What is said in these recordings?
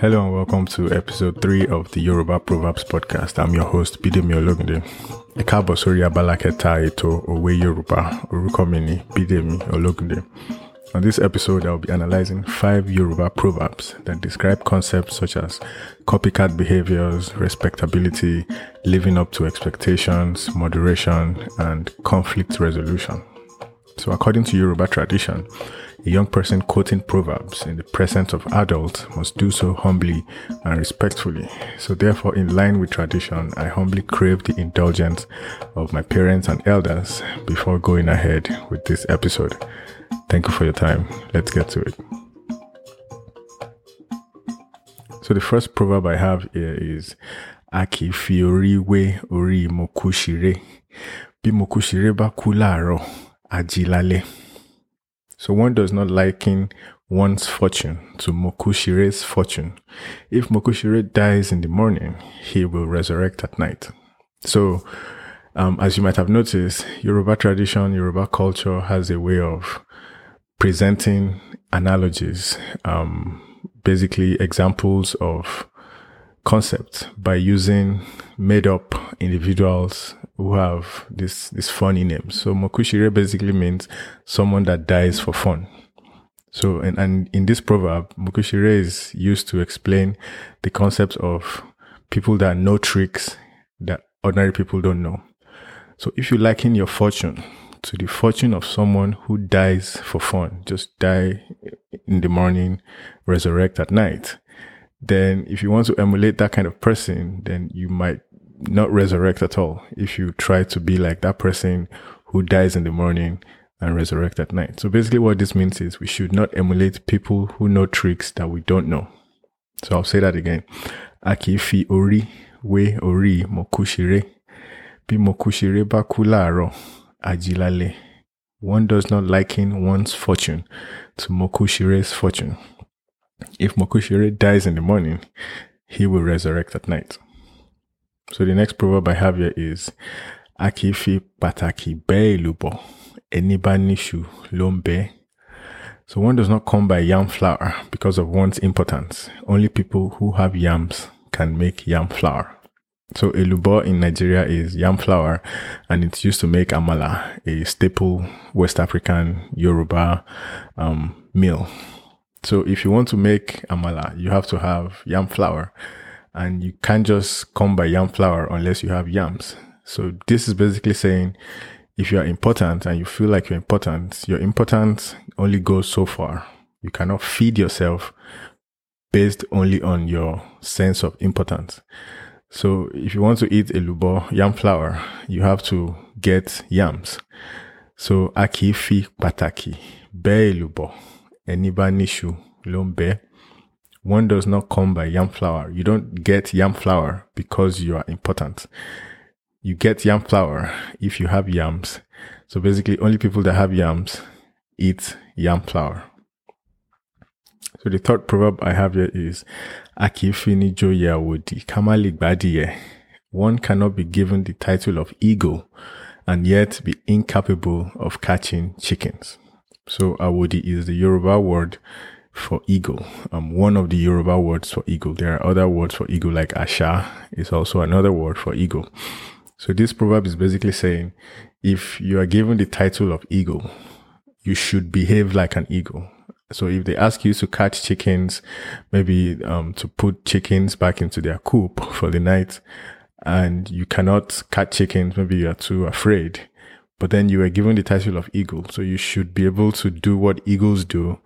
Hello and welcome to episode 3 of the Yoruba Proverbs podcast. I'm your host, Bidemi Ologunde. Ẹ sórí abala ètò Òwe Yorùbá. Orúkọ Bidemi Ologunde. On this episode, I'll be analyzing five Yoruba proverbs that describe concepts such as copycat behaviors, respectability, living up to expectations, moderation, and conflict resolution. So, according to Yoruba tradition, a young person quoting proverbs in the presence of adults must do so humbly and respectfully. So, therefore, in line with tradition, I humbly crave the indulgence of my parents and elders before going ahead with this episode. Thank you for your time. Let's get to it. So, the first proverb I have here is Aki fi ori mokushire. Bí mokushire bá láàárọ̀, ají lálẹ́. So one does not liken one's fortune to Mokushire's fortune. If Mokushire dies in the morning, he will resurrect at night. So, um, as you might have noticed, Yoruba tradition, Yoruba culture has a way of presenting analogies, um, basically examples of concepts by using made up individuals who have this this funny name. So Mokushire basically means someone that dies for fun. So and, and in this proverb, Mokushire is used to explain the concept of people that know tricks that ordinary people don't know. So if you liken your fortune to the fortune of someone who dies for fun, just die in the morning, resurrect at night, then if you want to emulate that kind of person, then you might not resurrect at all if you try to be like that person who dies in the morning and resurrect at night. So basically what this means is we should not emulate people who know tricks that we don't know. So I'll say that again. Aki fi ori we ori mokushire. Bi mokushire ba kú láàárọ̀, ajilale. One does not liken one's fortune to Mokushire's fortune. If Mokushire dies in the morning, he will resurrect at night. So the next proverb I have here is Akifi pataki be lubo enibanishu lombe. So one does not come by yam flour because of one's importance. Only people who have yams can make yam flour. So elubo in Nigeria is yam flour and it's used to make amala, a staple West African Yoruba um, meal. So if you want to make amala, you have to have yam flour and you can't just come by yam flour unless you have yams. So this is basically saying if you are important and you feel like you're important, your importance only goes so far. You cannot feed yourself based only on your sense of importance. So if you want to eat elubo yam flour, you have to get yams. So aki fi pataki be elubo eniba nishu lombe. One does not come by yam flour. You don't get yam flour because you are important. You get yam flour if you have yams. So basically, only people that have yams eat yam flour. So the third proverb I have here is Akifini joya wodi kamali gbadiye. One cannot be given the title of eagle and yet be incapable of catching chickens. So awodi is the Yoruba word for eagle. Um, one of the Yoruba words for eagle. There are other words for eagle like asha is also another word for eagle. So this proverb is basically saying if you are given the title of eagle, you should behave like an eagle. So if they ask you to catch chickens, maybe um, to put chickens back into their coop for the night, and you cannot catch chickens, maybe you are too afraid, but then you were given the title of eagle, so you should be able to do what eagles do.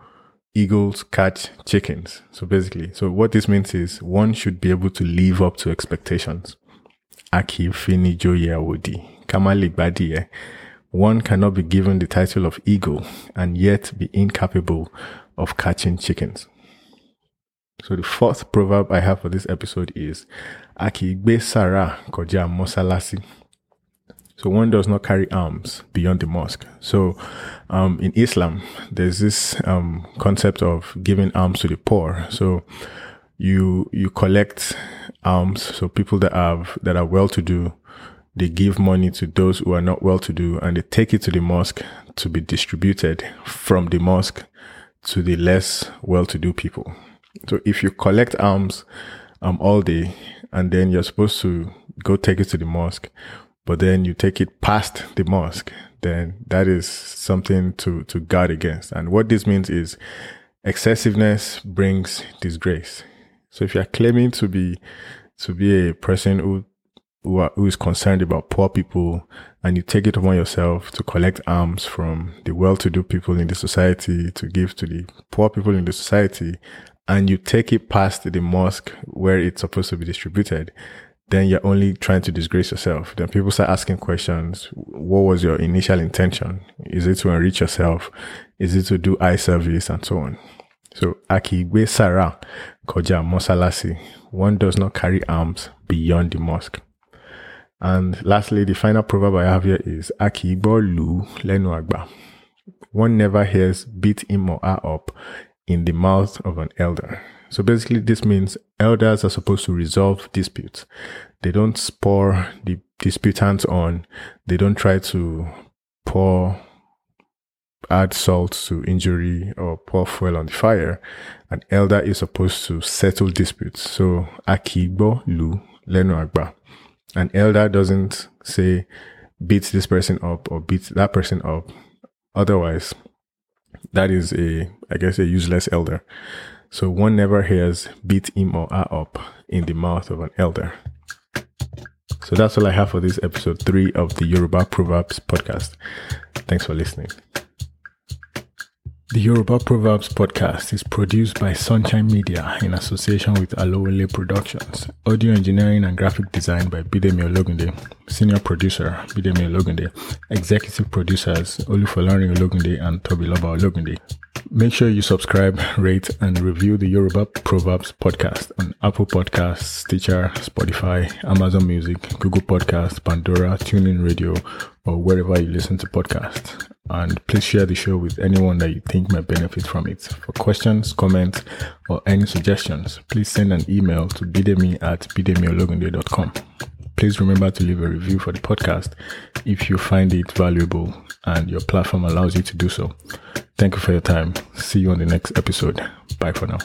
Eagles catch chickens. So basically, so what this means is one should be able to live up to expectations. Aki fini joye awodi. Kamali gbadiye. One cannot be given the title of eagle and yet be incapable of catching chickens. So the fourth proverb I have for this episode is Aki gbe Sarah koja mosalasi. So one does not carry alms beyond the mosque. So um, in Islam, there's this um, concept of giving alms to the poor. So you you collect alms. So people that have that are well to do, they give money to those who are not well to do, and they take it to the mosque to be distributed from the mosque to the less well to do people. So if you collect alms um, all day and then you're supposed to go take it to the mosque, but then you take it past the mosque, then that is something to, to guard against. And what this means is excessiveness brings disgrace. So if you're claiming to be, to be a person who, who, are, who is concerned about poor people and you take it upon yourself to collect alms from the well-to-do people in the society to give to the poor people in the society and you take it past the mosque where it's supposed to be distributed, then you're only trying to disgrace yourself. Then people start asking questions. What was your initial intention? Is it to enrich yourself? Is it to do eye service and so on? So, Akigwe Sarah Koja Mosalasi. One does not carry alms beyond the mosque. And lastly, the final proverb I have here is Akigbo Lu Lenu Agba. One never hears beat him or her up in the mouth of an elder. So basically, this means elders are supposed to resolve disputes. They don't spur the disputants on. They don't try to pour, add salt to injury or pour fuel on the fire. An elder is supposed to settle disputes. So, akibo lu lenu agba. An elder doesn't say, beat this person up or beat that person up. Otherwise, that is a, I guess, a useless elder. So one never hears beat him or her up in the mouth of an elder. So that's all I have for this episode three of the Yoruba Proverbs podcast. Thanks for listening. The Yoruba Proverbs podcast is produced by Sunshine Media in association with Alowele Productions. Audio engineering and graphic design by Bidemi Ologunde. Senior producer Bidemi Ologunde. Executive producers Olufolarin Ologunde and Tobiloba Ologunde. Make sure you subscribe, rate, and review the Yoruba Proverbs podcast on Apple Podcasts, Stitcher, Spotify, Amazon Music, Google Podcasts, Pandora, TuneIn Radio, or wherever you listen to podcasts. And please share the show with anyone that you think might benefit from it. For questions, comments, or any suggestions, please send an email to bidemi at bidemiologunde.com. Please remember to leave a review for the podcast if you find it valuable and your platform allows you to do so. Thank you for your time. See you on the next episode. Bye for now.